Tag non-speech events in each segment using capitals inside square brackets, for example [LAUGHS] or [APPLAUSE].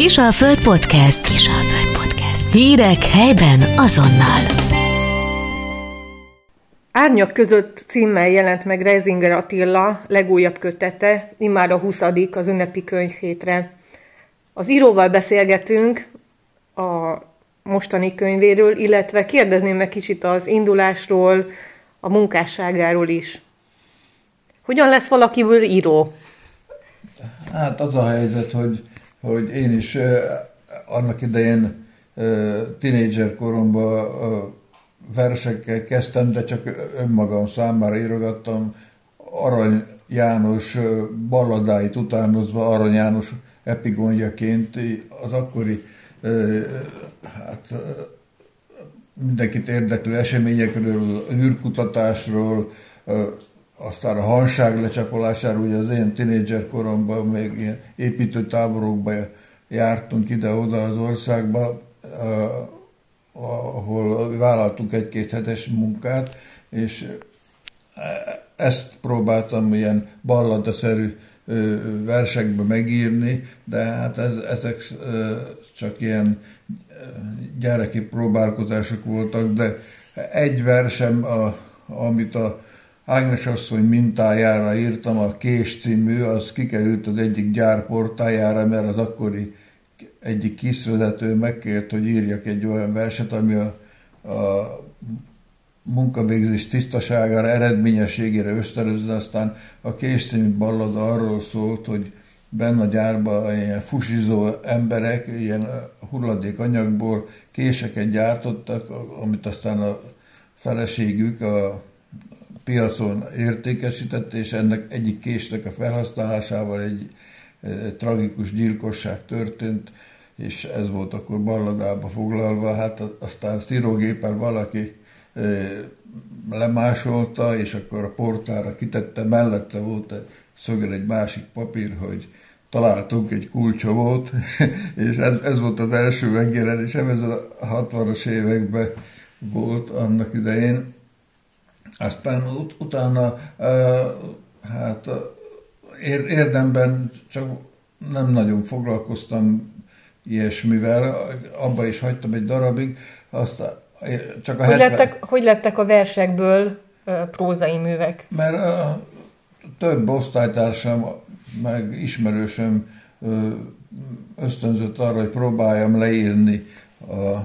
Kisalföld Podcast. Kisalföld Podcast. Hírek helyben azonnal. Árnyak között címmel jelent meg Reisinger Attila legújabb kötete, immár a 20. az ünnepi könyvhétre. Az íróval beszélgetünk a mostani könyvéről, illetve kérdezném meg kicsit az indulásról, a munkásságáról is. Hogyan lesz valakiből író? Hát az a helyzet, hogy, hogy én is annak idején tinédzser koromban versekkel kezdtem, de csak önmagam számára írogattam. Arany János balladáit utánozva, Arany János epigónjaként az akkori hát, mindenkit érdeklő eseményekről, űrkutatásról, aztán a hanság lecsapolásáról, ugye az én tinédzser koromban még ilyen építőtáborokba jártunk ide-oda az országba, ahol vállaltunk egy-két hetes munkát, és ezt próbáltam ilyen balladaszerű versekbe megírni, de hát ez, ezek csak ilyen gyereki próbálkozások voltak, de egy versem, a, amit a Ágnes asszony mintájára írtam, a Kés című, az kikerült az egyik gyár portájára, mert az akkori egyik kiszvezető megkért, hogy írjak egy olyan verset, ami a, a munkavégzés tisztaságára, eredményességére ösztönözne, aztán a Kés című ballada arról szólt, hogy benne a gyárban ilyen fusizó emberek ilyen hulladék anyagból késeket gyártottak, amit aztán a feleségük a piacon értékesített, és ennek egyik késnek a felhasználásával egy, egy tragikus gyilkosság történt, és ez volt akkor balladába foglalva, hát aztán szírógépen valaki e, lemásolta, és akkor a portára kitette, mellette volt egy szögel egy másik papír, hogy találtunk egy kulcsovót, [LAUGHS] és ez, ez volt az első megjelenésem, ez a 60-as években volt annak idején. Aztán ut- utána hát érdemben csak nem nagyon foglalkoztam ilyesmivel, abba is hagytam egy darabig, aztán csak a hogy, 70... lettek, hogy lettek a versekből prózai művek? Mert több osztálytársam, meg ismerősöm ösztönzött arra, hogy próbáljam leírni a,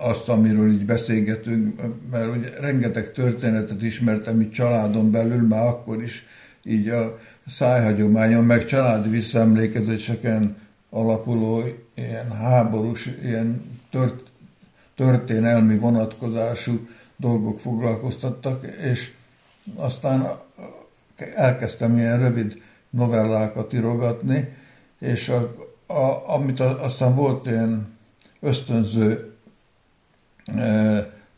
azt, amiről így beszélgetünk, mert ugye rengeteg történetet ismertem itt családon belül, már akkor is így a szájhagyományon, meg családi visszaemlékezéseken alapuló ilyen háborús, ilyen tört, történelmi vonatkozású dolgok foglalkoztattak, és aztán elkezdtem ilyen rövid novellákat írogatni, és a, a, amit aztán volt ilyen ösztönző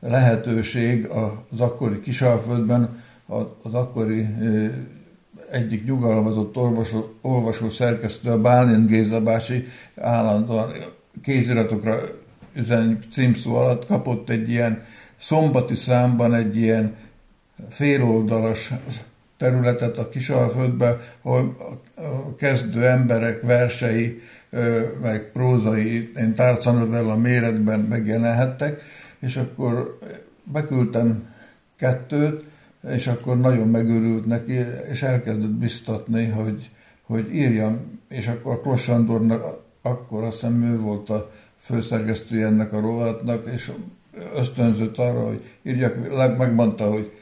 lehetőség az akkori Kisalföldben, az akkori egyik nyugalmazott olvasó, olvasó szerkesztő, a Bálint Géza bácsi állandóan kéziratokra üzen címszó alatt kapott egy ilyen szombati számban egy ilyen féloldalas területet a Kisalföldbe, ahol a kezdő emberek versei, meg prózai, én tárcanovella méretben megjelenhettek, és akkor beküldtem kettőt, és akkor nagyon megörült neki, és elkezdett biztatni, hogy, hogy írjam, és akkor Klossandornak, akkor azt hiszem ő volt a főszerkesztője ennek a rovatnak, és ösztönzött arra, hogy írjak, megmondta, hogy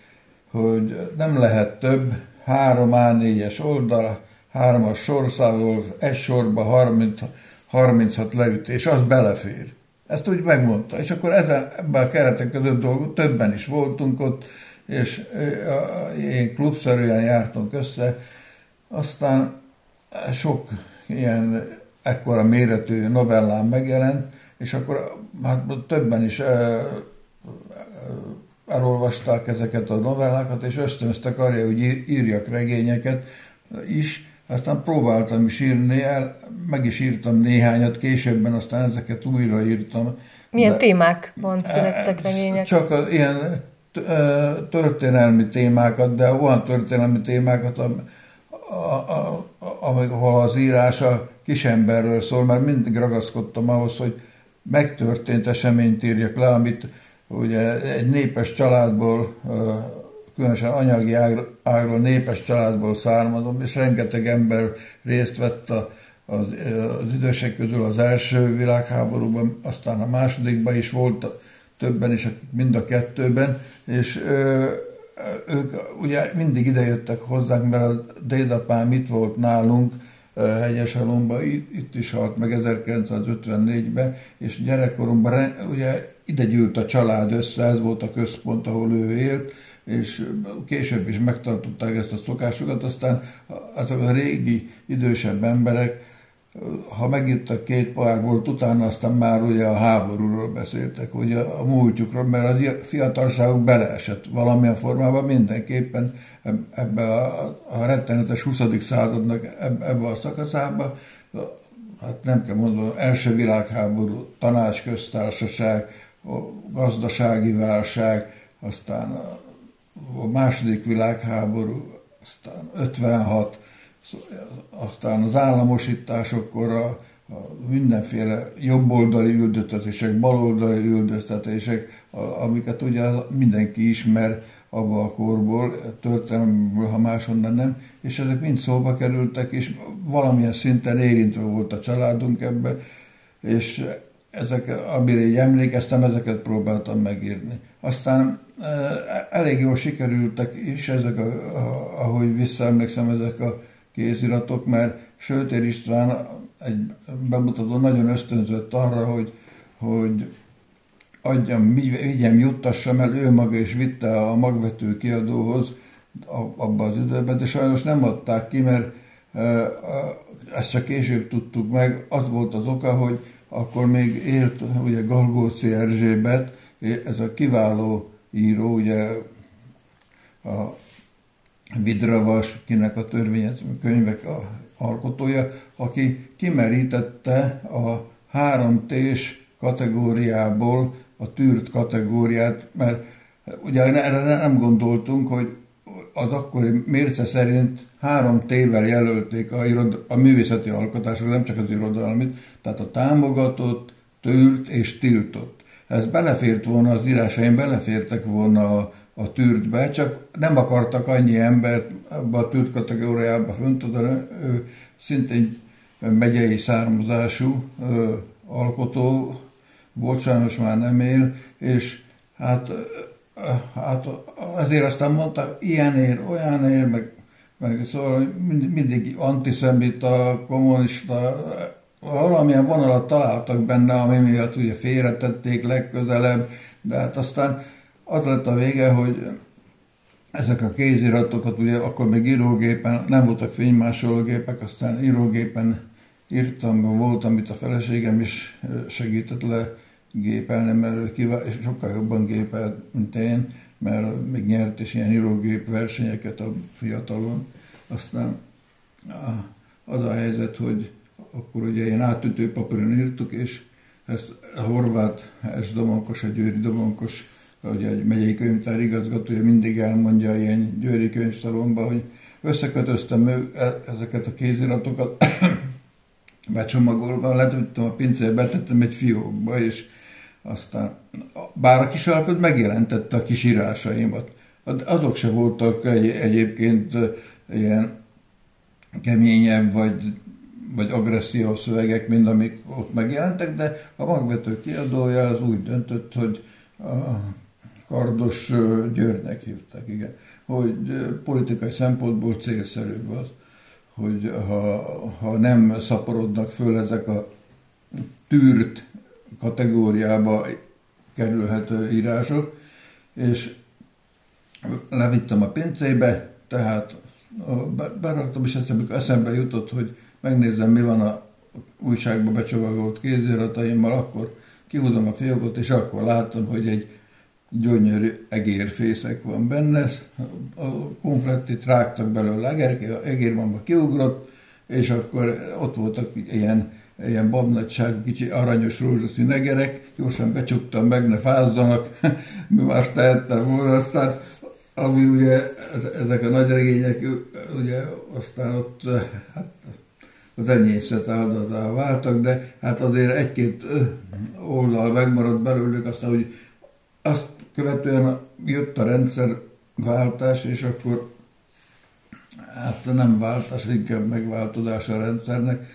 hogy nem lehet több, három A4-es oldal, hármas sországból, egy sorba 30, 36 leütés, az belefér. Ezt úgy megmondta. És akkor ezen, ebben a keretek között dolgok, többen is voltunk ott, és én klubszerűen jártunk össze. Aztán sok ilyen ekkora méretű novellám megjelent, és akkor hát többen is elolvasták ezeket a novellákat, és ösztönöztek arra, hogy írjak regényeket is. Aztán próbáltam is írni, el, meg is írtam néhányat, későbben aztán ezeket újraírtam. Milyen de, témákban születtek regények? Csak az ilyen történelmi témákat, de olyan történelmi témákat, ahol az írás a kisemberről szól, mert mindig ragaszkodtam ahhoz, hogy megtörtént eseményt írjak le, amit ugye egy népes családból, különösen anyagi ágról népes családból származom, és rengeteg ember részt vett a, az, az idősek közül az első világháborúban, aztán a másodikban is volt többen is, mind a kettőben, és ők ugye mindig idejöttek hozzánk, mert a dédapám itt volt nálunk, Hegyesalomban, itt is halt meg 1954-ben, és gyerekkoromban ugye ide gyűlt a család össze, ez volt a központ, ahol ő élt, és később is megtartották ezt a szokásukat, aztán azok a régi, idősebb emberek ha megittak két pohárból, utána aztán már ugye a háborúról beszéltek, ugye a múltjukról, mert a fiatalságuk beleesett valamilyen formában mindenképpen ebbe a, a rettenetes 20. századnak ebbe a szakaszába, hát nem kell mondani, első világháború, tanácsköztársaság, gazdasági válság, aztán a, a második világháború, aztán 56, aztán az államosításokkor a, a mindenféle jobboldali üldöztetések, baloldali üldöztetések, a, amiket ugye mindenki ismer abba a korból, történelmből, ha máshonnan nem, és ezek mind szóba kerültek, és valamilyen szinten érintve volt a családunk ebbe, és ezek, amire így emlékeztem, ezeket próbáltam megírni. Aztán elég jól sikerültek is ezek, a, a, ahogy visszaemlékszem, ezek a kéziratok, mert Sőtér István egy bemutató nagyon ösztönzött arra, hogy, hogy adjam, vigyem, juttassam el, ő maga is vitte a magvető kiadóhoz abba az időben, de sajnos nem adták ki, mert ezt csak később tudtuk meg. Az volt az oka, hogy akkor még élt ugye Galgóci Erzsébet, ez a kiváló író, ugye a Vidravas, kinek a törvényes könyvek a alkotója, aki kimerítette a 3T-s kategóriából a tűrt kategóriát, mert ugye erre nem gondoltunk, hogy az akkori mérce szerint három tével jelölték a, irod, a művészeti alkotások, nem csak az irodalmit, tehát a támogatott, tűrt és tiltott. Ez belefért volna az írásaim, belefértek volna a a tűrtbe, csak nem akartak annyi embert abba a tűrt kategóriába föntadani, ő szintén megyei származású ö, alkotó volt, sajnos már nem él, és hát, hát ezért aztán mondták, ilyen ér, olyan ér, meg, meg szóval mindig, mindig antiszemita, kommunista, valamilyen vonalat találtak benne, ami miatt ugye félretették legközelebb, de hát aztán az lett a vége, hogy ezek a kéziratokat, ugye akkor még írógépen, nem voltak fénymásológépek, aztán írógépen írtam, volt, amit a feleségem is segített le gépelni, mert ő kivál, és sokkal jobban gépelt, mint én, mert még nyert is ilyen írógép versenyeket a fiatalon. Aztán az a helyzet, hogy akkor ugye ilyen átütő papíron írtuk, és ezt a horvát, ez Domonkos, a győri Domonkos hogy egy megyei könyvtár igazgatója mindig elmondja ilyen győri könyvszalomba, hogy összekötöztem e- ezeket a kéziratokat, [COUGHS] becsomagolva, letudtam a pincébe, betettem egy fiókba, és aztán bár a kis Alföld megjelentette a kis írásaimat. Azok se voltak egy, egyébként ilyen keményebb vagy, vagy agresszív szövegek, mint amik ott megjelentek, de a magvető kiadója az úgy döntött, hogy a Kardos Györgynek hívták, igen, hogy politikai szempontból célszerűbb az, hogy ha, ha nem szaporodnak föl ezek a tűrt kategóriába kerülhető írások, és levittem a pincébe, tehát beraktam, és eszembe, jutott, hogy megnézem, mi van a újságba becsomagolt kézirataimmal, akkor kihúzom a fiókot, és akkor látom, hogy egy gyönyörű egérfészek van benne, a konfliktit rágtak belőle, egér, egérmamba kiugrott, és akkor ott voltak ilyen, ilyen babnagyságú, kicsi aranyos rózsaszín negerek, gyorsan becsuktam meg, ne fázzanak, [LAUGHS] mi más tehettem volna, aztán ami ugye ezek a nagy regények, ugye aztán ott hát, az enyészet áldozá váltak, de hát azért egy-két oldal megmaradt belőlük, aztán hogy azt követően jött a rendszerváltás, és akkor hát nem váltás, inkább megváltozás a rendszernek,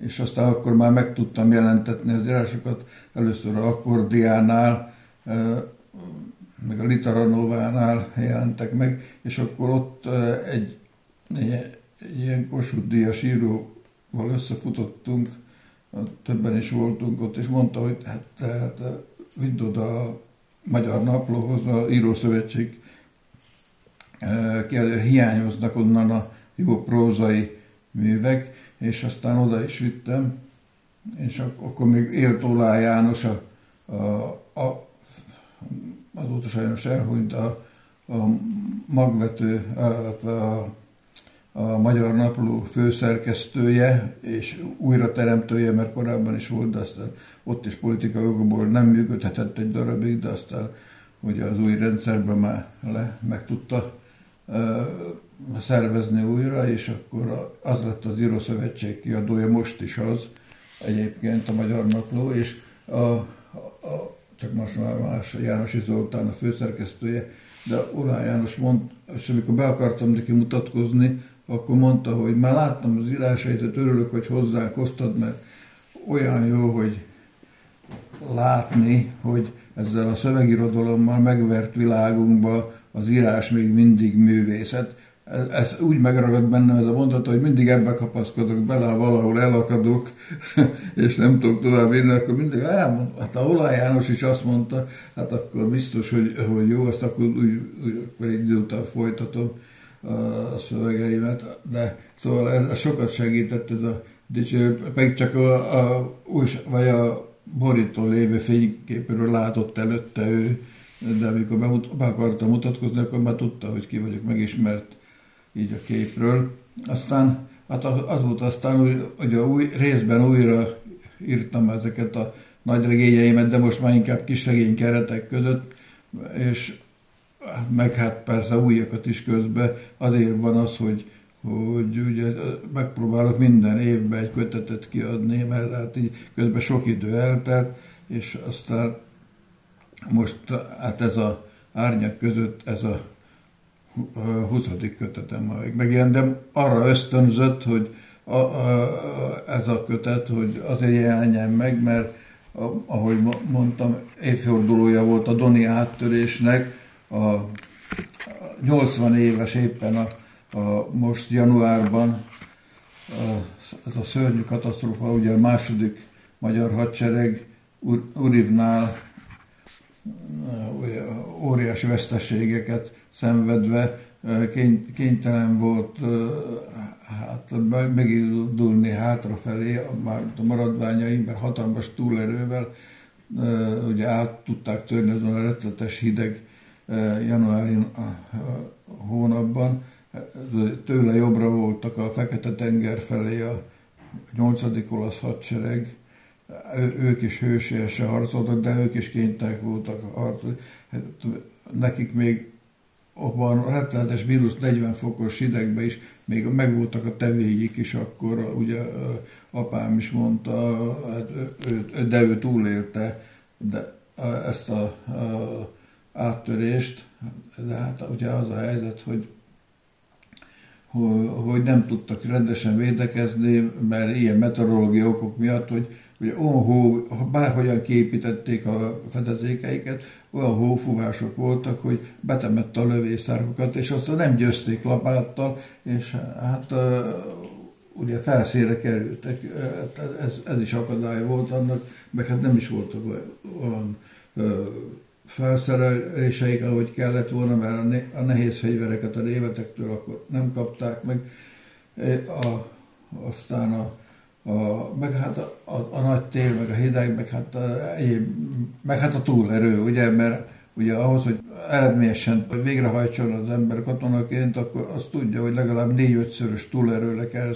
és aztán akkor már meg tudtam jelentetni az írásokat, először a Akkordiánál, meg a Litaranovánál jelentek meg, és akkor ott egy, egy, egy ilyen Kossuth Díjas íróval összefutottunk, többen is voltunk ott, és mondta, hogy hát, hát vidd oda a Magyar Naplóhoz, a Írószövetség hiányoznak onnan a jó prózai művek, és aztán oda is vittem, és akkor még élt Olá János, a, a, a, azóta sajnos elhunyt a, a magvető, a, a, a Magyar Napló főszerkesztője és újra teremtője, mert korábban is volt, de aztán ott is politikai jogokból nem működhetett egy darabig, de aztán ugye az új rendszerben már le, meg tudta szervezni újra, és akkor az lett az Írószövetség kiadója, most is az egyébként a Magyar Napló, és a, a, csak most már más, János Zoltán a főszerkesztője, de Olá János mond, és amikor be akartam neki mutatkozni, akkor mondta, hogy már láttam az írásait, örülök, hogy hozzánk hoztad, mert olyan jó, hogy látni, hogy ezzel a szövegirodalommal megvert világunkba az írás még mindig művészet. Ez, ez úgy megragad bennem ez a mondat, hogy mindig ebbe kapaszkodok bele, ha valahol elakadok, [LAUGHS] és nem tudok tovább írni, akkor mindig elmond, hát a Olaj János is azt mondta, hát akkor biztos, hogy, hogy jó, azt akkor úgy, úgy egy idő után folytatom a szövegeimet, de szóval ez, sokat segített ez a dicsérő, meg csak a, a, vagy a borító lévő fényképről látott előtte ő, de amikor be, be akarta mutatkozni, akkor már tudta, hogy ki vagyok, megismert így a képről. Aztán, hát az volt aztán, hogy a új, részben újra írtam ezeket a nagy regényeimet, de most már inkább kis regény keretek között, és meg hát persze újakat is közben. Azért van az, hogy, hogy ugye megpróbálok minden évben egy kötetet kiadni, mert hát így közben sok idő eltelt, és aztán most hát ez a árnyak között ez a 20. kötetem még megjelent, de arra ösztönzött, hogy a, a, ez a kötet, hogy azért jelenjen meg, mert ahogy mondtam, évfordulója volt a Doni áttörésnek, a 80 éves éppen a, a most januárban a, ez a szörnyű katasztrófa, ugye a második magyar hadsereg Urivnál óriási veszteségeket szenvedve kénytelen volt hát, megindulni hátrafelé, már a maradványai, mert hatalmas túlerővel ugye át tudták törni azon a rettetes hideg januári hónapban. Tőle jobbra voltak a Fekete-tenger felé a 8. olasz hadsereg, ők is hősiesen harcoltak, de ők is kénytek voltak harcolni. Hát, nekik még abban a rettenetes mínusz 40 fokos hidegben is még megvoltak a tevéjik is, akkor ugye apám is mondta, hát ő, de ő túlélte de ezt a, a áttörést, de hát ugye az a helyzet, hogy hogy nem tudtak rendesen védekezni, mert ilyen meteorológiai okok miatt, hogy Ugye olyan hó, bárhogyan kiépítették a fedezékeiket, olyan hófúvások voltak, hogy betemette a lövészárkokat, és aztán nem győzték lapáttal, és hát ugye felszínre kerültek. Ez, ez is akadály volt annak, meg hát nem is voltak olyan felszereléseik, ahogy kellett volna, mert a nehéz fegyvereket a németektől akkor nem kapták meg. A, aztán a a, meg hát a, a, a nagy tél, meg a hideg, meg hát a, egyéb, meg hát a túlerő, ugye, mert ugye ahhoz, hogy eredményesen végrehajtson az ember katonaként, akkor azt tudja, hogy legalább négy-ötszörös túlerőre kell,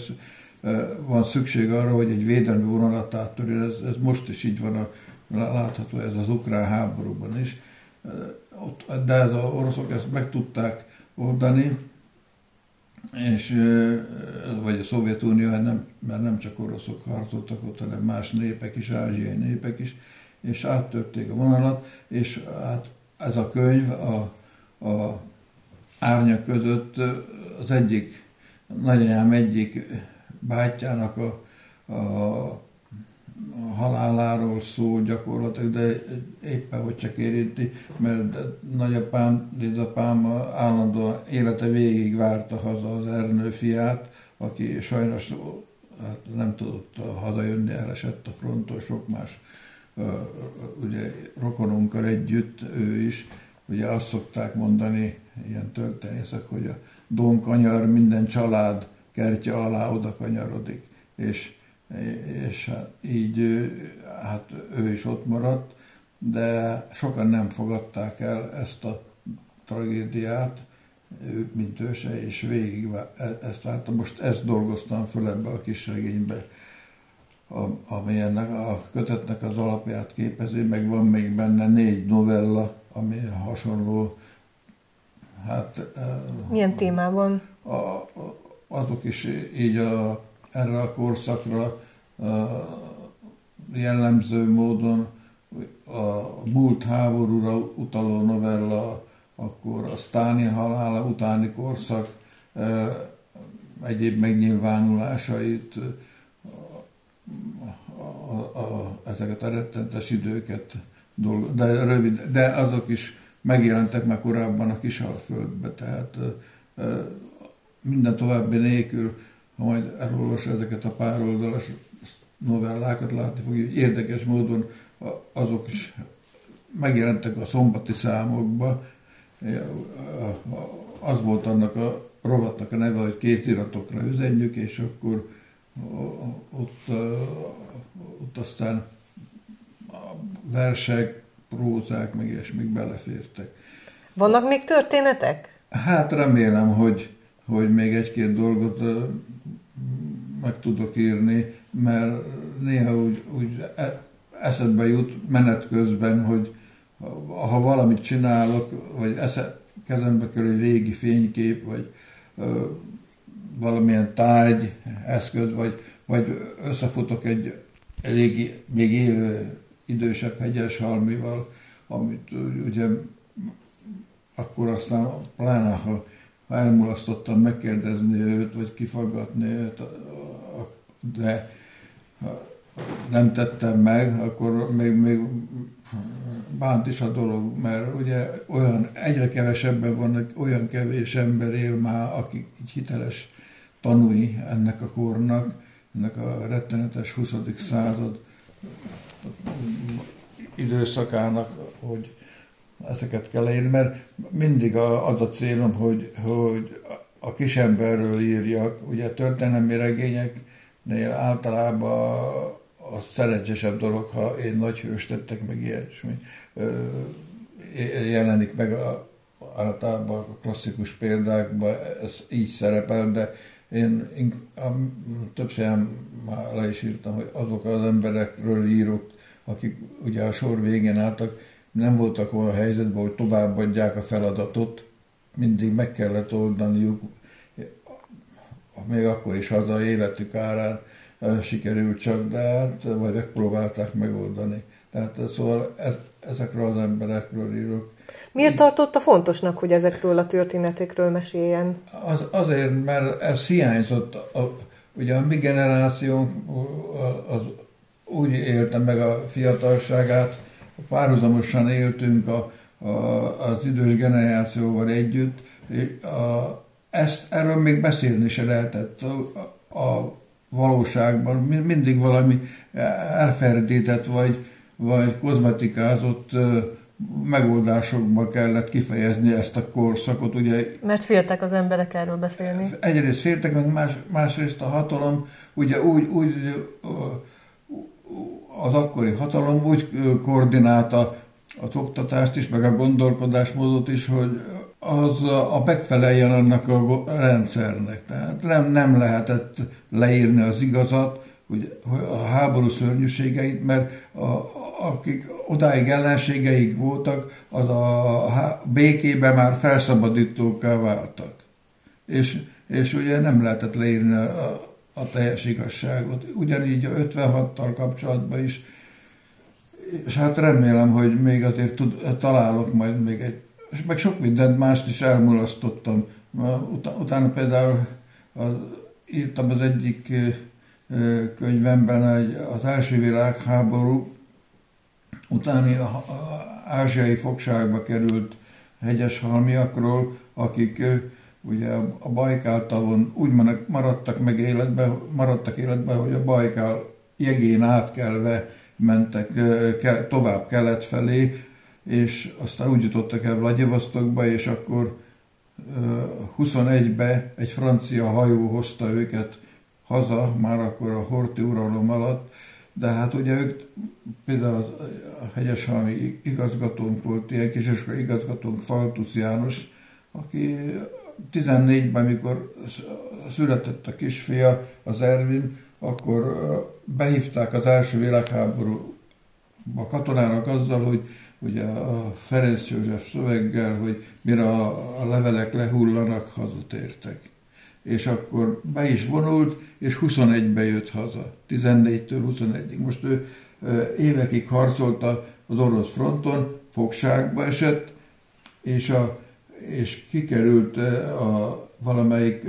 van szükség arra, hogy egy védelmi vonalat áttörjön. Ez, ez most is így van, a, látható ez az ukrán háborúban is. De ez a oroszok ezt meg tudták oldani, és, vagy a Szovjetunió, hát nem, mert nem csak oroszok harcoltak ott, hanem más népek is, ázsiai népek is, és áttörték a vonalat, és hát ez a könyv a, a árnyak között az egyik, nagyanyám egyik bátyjának a, a haláláról szól gyakorlatilag, de éppen hogy csak érinti, mert nagyapám, dédapám állandóan élete végig várta haza az Ernő fiát, aki sajnos hát nem tudott hazajönni, elesett a fronton, sok más ugye rokonunkkal együtt, ő is, ugye azt szokták mondani, ilyen történészek, hogy a Donkanyar minden család kertje alá oda kanyarodik, és és hát így hát ő is ott maradt, de sokan nem fogadták el ezt a tragédiát, mint őse, és végig e, ezt vártam. Most ezt dolgoztam föl ebbe a kis regénybe, ami ennek a kötetnek az alapját képezi, meg van még benne négy novella, ami hasonló, hát... Milyen témában? A, azok is így a erre a korszakra jellemző módon a múlt háborúra utaló novella, akkor a Stáni halála utáni korszak egyéb megnyilvánulásait, a, a, a, ezeket a rettentes időket, de, rövid, de azok is megjelentek már korábban a Kisalföldbe, tehát minden további nélkül ha majd elolvas ezeket a pár oldalas novellákat, látni fogja, hogy érdekes módon azok is megjelentek a szombati számokba. Az volt annak a rovatnak a neve, hogy két iratokra üzenjük, és akkor ott, ott aztán versek, prózák, meg ilyesmik belefértek. Vannak még történetek? Hát remélem, hogy, hogy még egy-két dolgot meg tudok írni, mert néha úgy, úgy e, eszedbe jut menet közben, hogy ha valamit csinálok, vagy eszed, kezembe kerül egy régi fénykép, vagy ö, valamilyen tárgy, eszköz, vagy, vagy összefutok egy régi, még élő, idősebb hegyes halmival, amit ugye akkor aztán pláne, ha ha elmulasztottam megkérdezni őt, vagy kifaggatni őt, de nem tettem meg, akkor még, még bánt is a dolog, mert ugye olyan, egyre kevesebben vannak, olyan kevés ember él már, aki így hiteles tanúi ennek a kornak, ennek a rettenetes 20. század időszakának, hogy ezeket kell írni, mert mindig az a célom, hogy, hogy a kisemberről írjak. Ugye a történelmi regényeknél általában a szerencsésebb dolog, ha én nagy hős tettek, meg ilyesmi, jelenik meg a, általában a klasszikus példákban, ez így szerepel, de én, én a, többször már le is írtam, hogy azok az emberekről írok, akik ugye a sor végén álltak, nem voltak olyan helyzetben, hogy továbbadják a feladatot, mindig meg kellett oldaniuk, még akkor is haza életük árán sikerült csak, de hát, vagy megpróbálták megoldani. Tehát szóval ez, ezekről az emberekről írok. Miért tartotta fontosnak, hogy ezekről a történetekről meséljen? Az, azért, mert ez hiányzott. A, ugye a mi generációnk az úgy élte meg a fiatalságát, párhuzamosan éltünk a, a, az idős generációval együtt, a, ezt, erről még beszélni se lehetett a, a valóságban. Mindig valami elferdített vagy, vagy kozmetikázott megoldásokba kellett kifejezni ezt a korszakot. Ugye, Mert féltek az emberek erről beszélni. Egyrészt féltek, meg más, másrészt a hatalom ugye úgy, úgy az akkori hatalom úgy koordinálta az oktatást is, meg a gondolkodásmódot is, hogy az a megfeleljen annak a rendszernek. Tehát nem, nem lehetett leírni az igazat, hogy a háború szörnyűségeit, mert a, akik odáig ellenségeik voltak, az a békében már felszabadítókká váltak. És, és ugye nem lehetett leírni a, a teljes igazságot. Ugyanígy a 56-tal kapcsolatban is, és hát remélem, hogy még azért tud, találok majd még egy, és meg sok mindent mást is elmulasztottam. Utána például az, írtam az egyik könyvemben egy, az első világháború utáni a, ázsiai fogságba került hegyes halmiakról, akik ugye a Bajkál tavon úgy maradtak meg életbe, maradtak életbe, hogy a Bajkál jegén átkelve mentek tovább kelet felé, és aztán úgy jutottak el Vladivostokba, és akkor 21-be egy francia hajó hozta őket haza, már akkor a Horti uralom alatt, de hát ugye ők, például a Hegyeshalmi igazgatónk volt, ilyen kiseskai igazgatónk Faltusz János, aki 14-ben, amikor született a kisfia, az Ervin, akkor behívták az első világháború a katonának azzal, hogy ugye a Ferenc József szöveggel, hogy mire a, a levelek lehullanak, hazatértek. És akkor be is vonult, és 21-be jött haza, 14-től 21-ig. Most ő évekig harcolta az orosz fronton, fogságba esett, és, a, és kikerült a valamelyik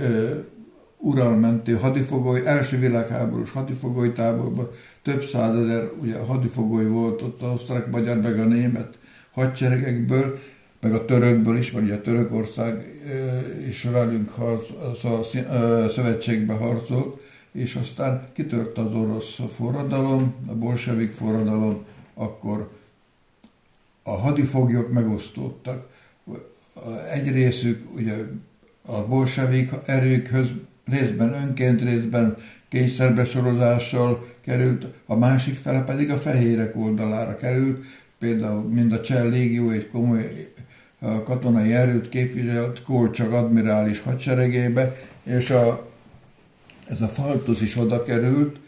uralmenti hadifogoly, első világháborús hadifogoly táborban, több százezer ugye, hadifogoly volt ott az osztrák-magyar, meg a német hadseregekből, meg a törökből is, mert ugye a Törökország is velünk harc, szóval szövetségbe harcolt, és aztán kitört az orosz forradalom, a bolsevik forradalom, akkor a hadifoglyok megosztódtak. Egy részük ugye a bolsevik erőkhöz részben önként, részben kényszerbesorozással került, a másik fele pedig a fehérek oldalára került, például mind a Cseh légió egy komoly katonai erőt képviselt Kolcsak admirális hadseregébe, és a, ez a Faltus is oda került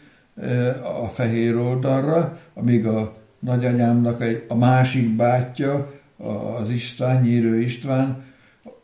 a fehér oldalra, amíg a nagyanyámnak egy, a másik bátyja, az István, Nyírő István,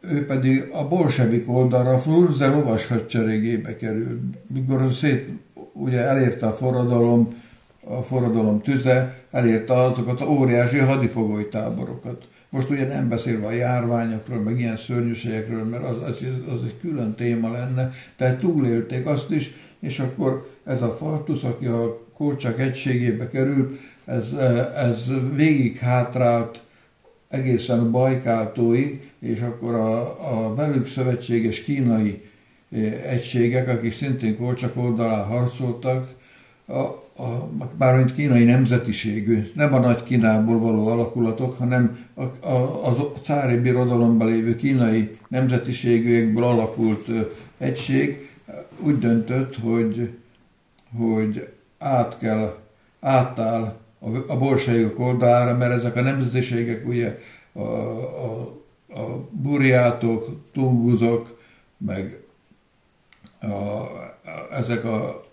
ő pedig a bolsevik oldalra, Frunze lovas hadseregébe került. Mikor szét ugye elérte a forradalom, a forradalom tüze, elérte azokat a óriási hadifogoly táborokat. Most ugye nem beszélve a járványokról, meg ilyen szörnyűségekről, mert az, az, az egy külön téma lenne, tehát túlélték azt is, és akkor ez a Faltusz, aki a Kolcsak egységébe került, ez, ez végig hátrált egészen a Bajkáltóig, és akkor a, a velük szövetséges kínai egységek, akik szintén Kolcsak oldalán harcoltak, a, a, bármint kínai nemzetiségű, nem a nagy Kínából való alakulatok, hanem a, a, az cári birodalomban lévő kínai nemzetiségűekből alakult egység. Úgy döntött, hogy, hogy át kell, átáll a, a oldalára, mert ezek a nemzetiségek ugye a, a, a burjátok, tunguzok, meg a, a, ezek a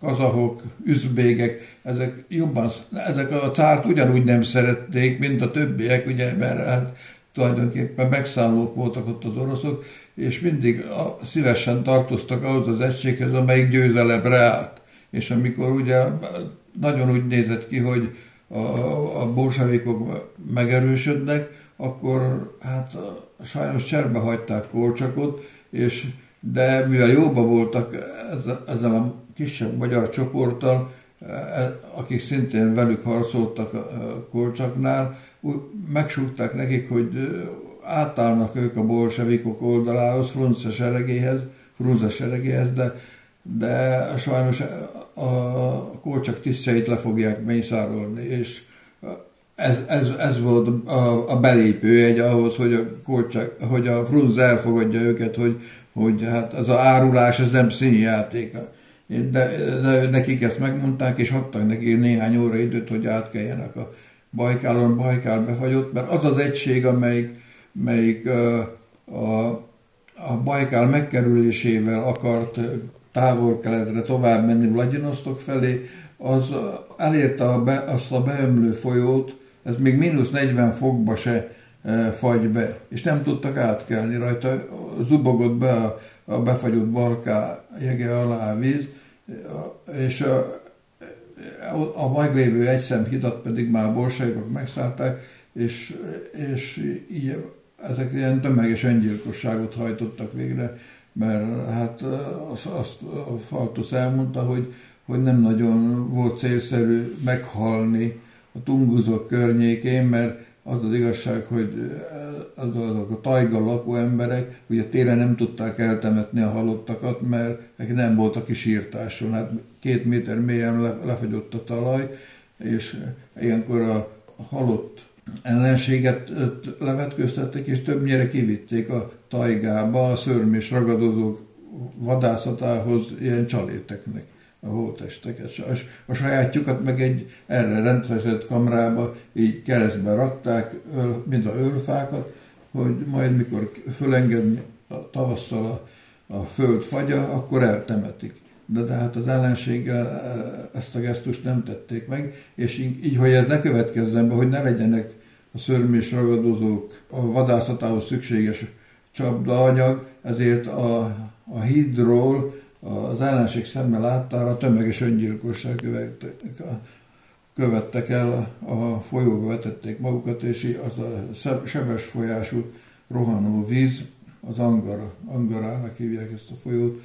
kazahok, üzbégek, ezek jobban, ezek a cárt ugyanúgy nem szerették, mint a többiek, ugye, mert hát tulajdonképpen megszállók voltak ott az oroszok, és mindig a, szívesen tartoztak ahhoz az egységhez, amelyik győzelemre állt. És amikor ugye nagyon úgy nézett ki, hogy a, a bolsavikok megerősödnek, akkor hát sajnos cserbe hagyták Kolcsakot, és de mivel jóba voltak ezzel a kisebb magyar csoporttal, e, akik szintén velük harcoltak a Kolcsaknál, megsúgták nekik, hogy átállnak ők a bolsevikok oldalához, Frunze seregéhez, Frunze seregéhez, de, de sajnos a Kolcsak tisztjeit le fogják mészárolni, és ez, ez, ez volt a, a belépő egy ahhoz, hogy a, Kolcsak, hogy a Frunze elfogadja őket, hogy, hogy hát az a árulás, ez nem színjáték. De, de nekik ezt megmondták, és adtak neki néhány óra időt, hogy átkeljenek a Bajkálon, Bajkál befagyott, mert az az egység, amelyik, melyik a, a, a Bajkál megkerülésével akart távol-keletre tovább menni Vladinosztok felé, az elérte a be, azt a beömlő folyót, ez még mínusz 40 fokba se e, fagy be, és nem tudtak átkelni rajta, zubogott be a, a befagyott barká jege alá a víz, és a, a meglévő egyszemhidat pedig már borságok megszállták, és, és így ezek ilyen tömeges öngyilkosságot hajtottak végre, mert hát azt, azt a Faltusz elmondta, hogy, hogy nem nagyon volt célszerű meghalni a tunguzok környékén, mert az az igazság, hogy azok a tajga lakó emberek ugye télen nem tudták eltemetni a halottakat, mert nem volt a kisírtáson. Hát két méter mélyen lefagyott a talaj, és ilyenkor a halott ellenséget levetköztettek, és többnyire kivitték a tajgába a szörm és ragadozók vadászatához ilyen csaléteknek a holtesteket. A sajátjukat meg egy erre rendszeresett kamrába így keresztbe rakták, mint a ölfákat, hogy majd mikor fölengedni a tavasszal a, a föld fagya, akkor eltemetik. De tehát az ellenséggel e, ezt a gesztust nem tették meg, és így, hogy ez ne következzen be, hogy ne legyenek a szörm és ragadozók a vadászatához szükséges csapdaanyag, ezért a, a hídról az ellenség szemmel láttára tömeges öngyilkosság követtek, követtek el, a folyóba vetették magukat, és az a sebes folyású rohanó víz, az Angara, Angarának hívják ezt a folyót,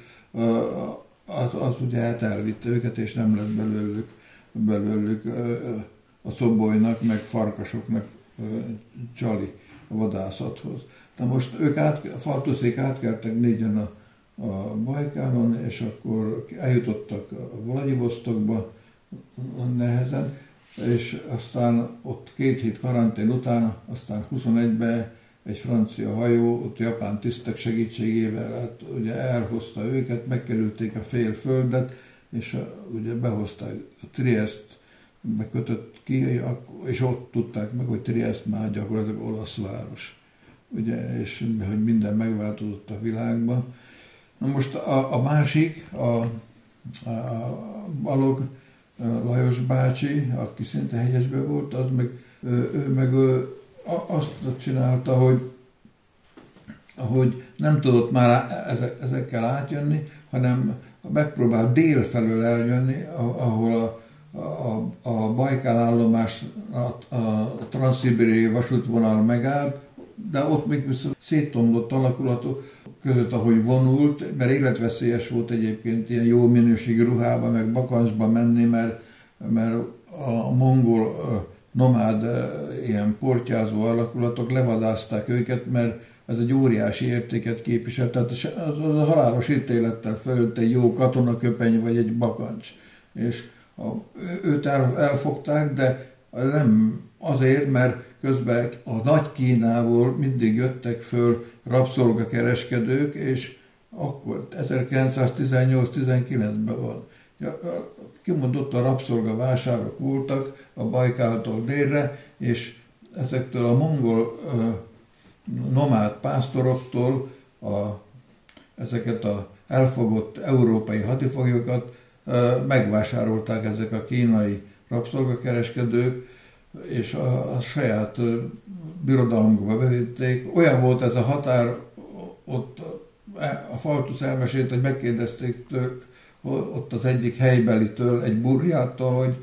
az, az ugye hát elvitte őket, és nem lett belőlük, belőlük a szobolynak, meg farkasoknak csali a vadászathoz. Na most ők át, Faltuszék átkeltek négyen a a Bajkánon, és akkor eljutottak a Vladivostokba nehezen, és aztán ott két hét karantén után, aztán 21-ben egy francia hajó, ott japán tisztek segítségével, hát ugye elhozta őket, megkerülték a fél földet, és ugye behozták a Triest, bekötött ki, és ott tudták meg, hogy Triest már gyakorlatilag olasz város. Ugye, és hogy minden megváltozott a világban. Na most a, a másik, a, a Balog Lajos bácsi, aki szinte hegyesbe volt, az meg, ő meg ő azt csinálta, hogy hogy nem tudott már ezekkel átjönni, hanem megpróbál dél felől eljönni, ahol a, a, a Bajkál állomás, a, a transzibériai vasútvonal megállt, de ott még széttomlott alakulatok között, ahogy vonult, mert életveszélyes volt egyébként ilyen jó minőségű ruhába, meg bakancsba menni, mert, mert a mongol nomád ilyen portyázó alakulatok levadázták őket, mert ez egy óriási értéket képvisel, tehát az a halálos ítélettel fölt egy jó katonaköpeny vagy egy bakancs. És a, őt el, elfogták, de nem azért, mert közben a nagy Kínából mindig jöttek föl rabszolgakereskedők, és akkor 1918-19-ben van. Kimondott a rabszolgavásárok voltak a Bajkáltól délre, és ezektől a mongol nomád pásztoroktól a, ezeket a elfogott európai hadifoglyokat megvásárolták ezek a kínai rabszolgakereskedők, és a, a saját birodalmunkba bevitték. Olyan volt ez a határ, ott a Faltusz elmesélt, hogy megkérdezték tőle, ott az egyik helybelitől, egy burjától, hogy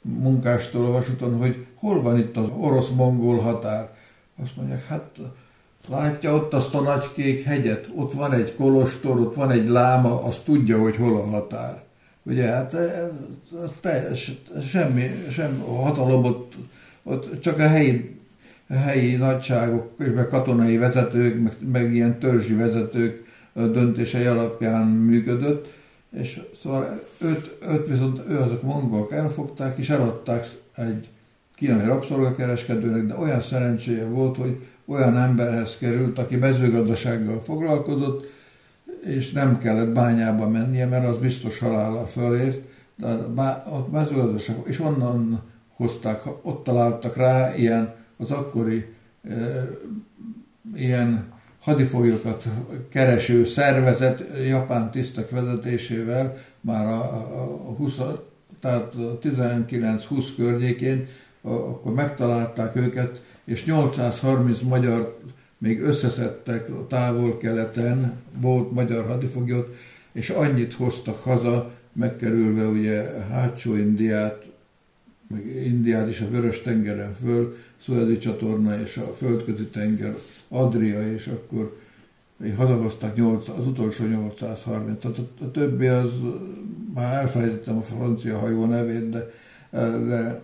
munkástól a vasúton, hogy hol van itt az orosz-mongol határ. Azt mondják, hát látja ott azt a nagy kék hegyet, ott van egy kolostor, ott van egy láma, azt tudja, hogy hol a határ. Ugye, hát ez, ez teljes, semmi, semmi hatalom ott, ott csak a helyi, a helyi nagyságok, és katonai vezetők, meg, meg ilyen törzsi vezetők döntései alapján működött, és szóval őt, őt viszont ő azok mongolok elfogták, és eladták egy kínai rabszolgakereskedőnek, de olyan szerencséje volt, hogy olyan emberhez került, aki mezőgazdasággal foglalkozott, és nem kellett bányába mennie, mert az biztos halállal fölért, de ott mezőgazdaság, és onnan hozták, ott találtak rá ilyen az akkori e, ilyen hadifoglyokat kereső szervezet japán tisztek vezetésével már a, a 20 tehát 19-20 környékén, akkor megtalálták őket, és 830 magyar még összeszedtek távol-keleten, volt magyar hadifoglyot, és annyit hoztak haza, megkerülve ugye hátsó Indiát, meg Indiát is a Vörös tengeren föl, Szuedi csatorna és a földközi tenger, Adria, és akkor hazahozták 8, az utolsó 830. Tehát a, a többi az, már elfelejtettem a francia hajó nevét, de, de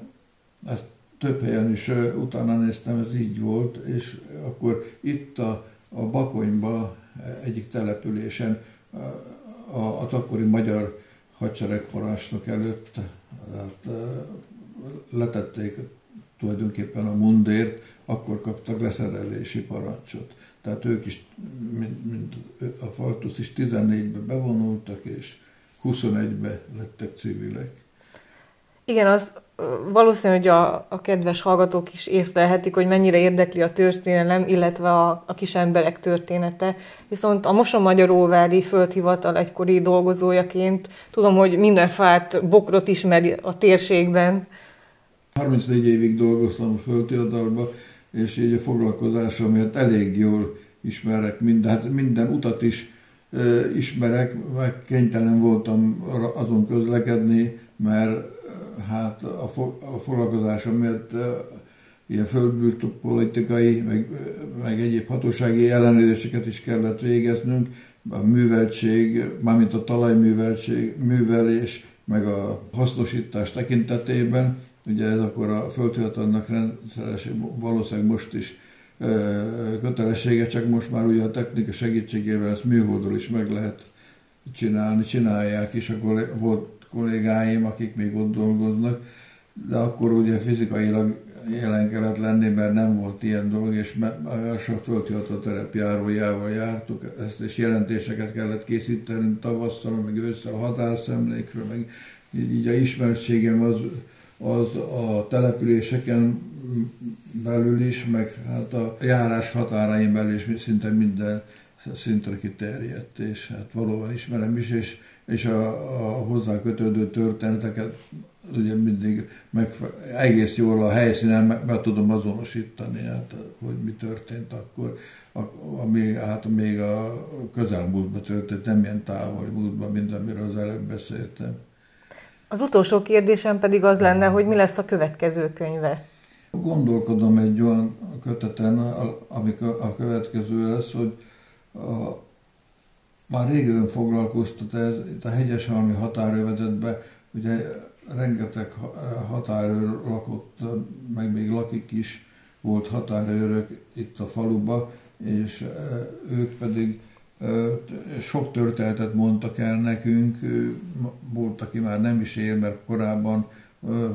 ezt több helyen is utána néztem, ez így volt, és akkor itt a, a Bakonyba egyik településen a, a, a akkori magyar hadseregparancsnok előtt tehát, letették tulajdonképpen a mundért, akkor kaptak leszerelési parancsot. Tehát ők is, mint, mint a Faltusz is 14-be bevonultak, és 21-be lettek civilek. Igen, az valószínű, hogy a, a kedves hallgatók is észlelhetik, hogy mennyire érdekli a történelem, illetve a, a kis emberek története. Viszont a Moson-Magyaróvári földhivatal egykori dolgozójaként tudom, hogy minden fát, bokrot ismeri a térségben. 34 évig dolgoztam a földhivatalban, és így a foglalkozásom miatt elég jól ismerek minden, hát minden utat is e, ismerek, meg kénytelen voltam azon közlekedni, mert hát a, a foglalkozásom miatt e, ilyen földbűrpolitikai, meg, meg egyéb hatósági ellenőrzéseket is kellett végeznünk, a műveltség, mármint a talajműveltség, művelés, meg a hasznosítás tekintetében, Ugye ez akkor a földhivatalnak rendszeres, valószínűleg most is kötelessége, csak most már ugye a technika segítségével ezt műholdról is meg lehet csinálni, csinálják is, akkor volt kollégáim, akik még ott dolgoznak, de akkor ugye fizikailag jelen kellett lenni, mert nem volt ilyen dolog, és a földhivatal terepjárójával jártuk, ezt és jelentéseket kellett készíteni tavasszal, meg ősszel a határszemlékről, meg így, így a ismertségem az az a településeken belül is, meg hát a járás határain belül is szinte minden szintre kiterjedt, és hát valóban ismerem is, és, és a, a hozzá kötődő történeteket ugye mindig meg, egész jól a helyszínen meg, meg tudom azonosítani, hát, hogy mi történt akkor, ami hát még a közelmúltban történt, nem ilyen távoli múltban, mint amiről az előbb beszéltem. Az utolsó kérdésem pedig az lenne, hogy mi lesz a következő könyve? Gondolkodom egy olyan köteten, amik a következő lesz, hogy a, már régen foglalkoztat ez, itt a hegyeshalmi határövezetben, ugye rengeteg határőr lakott, meg még lakik is, volt határőrök itt a faluba, és ők pedig sok történetet mondtak el nekünk, volt, aki már nem is él, mert korábban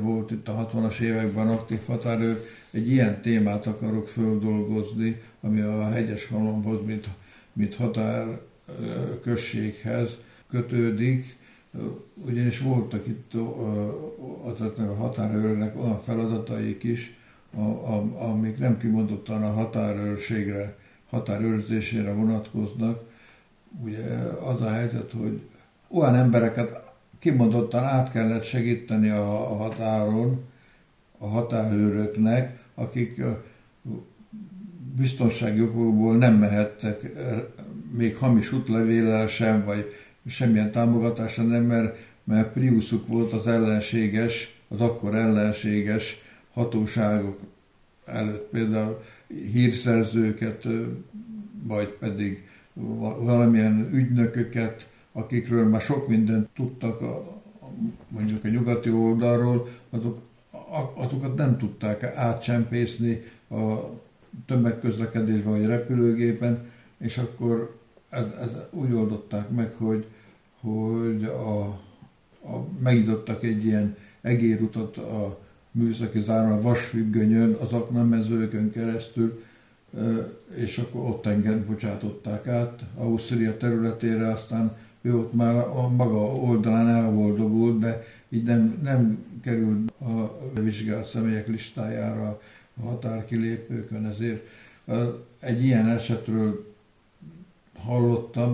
volt itt a 60-as években aktív határőr. Egy ilyen témát akarok földolgozni, ami a hegyes halomhoz, mint, mint határközséghez kötődik, ugyanis voltak itt a határőrnek olyan feladataik is, amik nem kimondottan a határőrségre, határőrzésére vonatkoznak, ugye az a helyzet, hogy olyan embereket kimondottan át kellett segíteni a határon, a határőröknek, akik biztonsági okokból nem mehettek még hamis útlevéllel sem, vagy semmilyen támogatásra nem, mert, mert Priuszuk volt az ellenséges, az akkor ellenséges hatóságok előtt, például hírszerzőket, vagy pedig valamilyen ügynököket, akikről már sok mindent tudtak a, mondjuk a nyugati oldalról, azok, azokat nem tudták átcsempészni a tömegközlekedésben vagy repülőgépen, és akkor ez, ez úgy oldották meg, hogy, hogy a, a, megnyitottak egy ilyen egérutat a műszaki záron, a vasfüggönyön, az aknamezőkön keresztül, és akkor ott engem bocsátották át Ausztria területére, aztán ő ott már a maga oldalán elboldogult, de így nem, nem került a vizsgált személyek listájára a határkilépőkön, ezért egy ilyen esetről hallottam,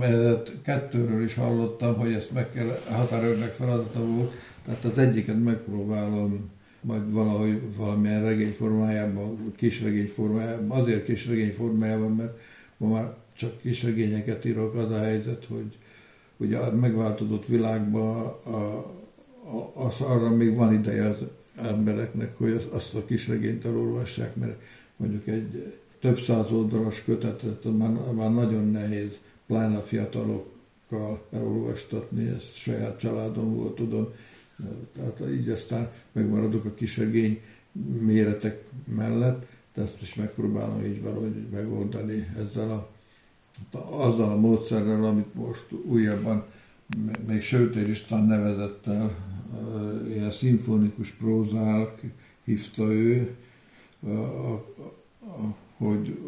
kettőről is hallottam, hogy ezt meg kell, határőrnek feladata volt, Tehát az egyiket megpróbálom majd valahogy valamilyen regény formájában, kisregény formájában, azért kisregény formájában, mert ma már csak kisregényeket írok, az a helyzet, hogy ugye a megváltozott világban a, a, az arra még van ideje az embereknek, hogy azt a kisregényt elolvassák, mert mondjuk egy több száz oldalas kötetet már, már nagyon nehéz, pláne a fiatalokkal elolvastatni, ezt saját családomból tudom, tehát így aztán megmaradok a kisregény méretek mellett, de ezt is megpróbálom így valahogy megoldani ezzel a, azzal a módszerrel, amit most újabban még Sötér István nevezett el, ilyen szimfonikus prózál hívta ő, hogy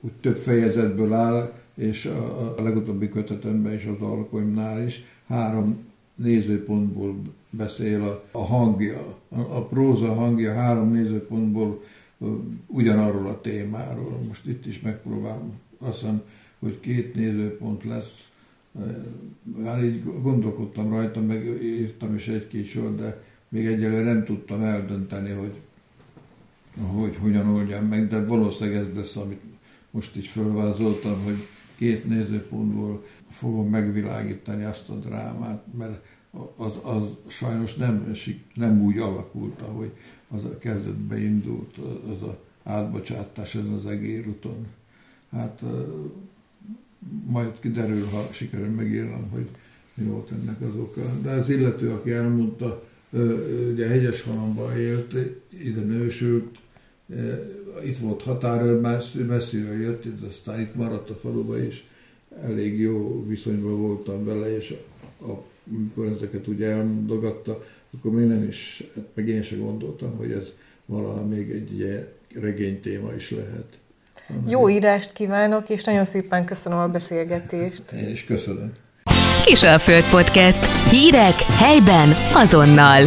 úgy több fejezetből áll, és a, a legutóbbi kötetemben is az alkotmánynál is három nézőpontból beszél a, a hangja, a, a próza hangja három nézőpontból ugyanarról a témáról. Most itt is megpróbálom, azt hiszem, hogy két nézőpont lesz. Már így gondolkodtam rajta, meg írtam is egy-két sor, de még egyelőre nem tudtam eldönteni, hogy, hogy hogyan oldjam meg, de valószínűleg ez lesz, amit most is fölvázoltam, hogy két nézőpontból fogom megvilágítani azt a drámát, mert az, az sajnos nem, nem úgy alakult, ahogy az a kezdetbe indult, az a átbocsátás ezen az egérúton. Hát majd kiderül, ha sikerül megírnom, hogy mi volt ennek az oka. De az illető, aki elmondta, ugye hegyes halomban élt, ide nősült, itt volt határőr, messziről jött, ez aztán itt maradt a faluba, és elég jó viszonyban voltam vele, és a, amikor ezeket ugye elmondogatta, akkor még nem is, hát meg én sem gondoltam, hogy ez valaha még egy ilyen regény téma is lehet. Jó írást kívánok, és nagyon szépen köszönöm a beszélgetést. Én is köszönöm. Kisalföld Podcast. Hírek helyben azonnal.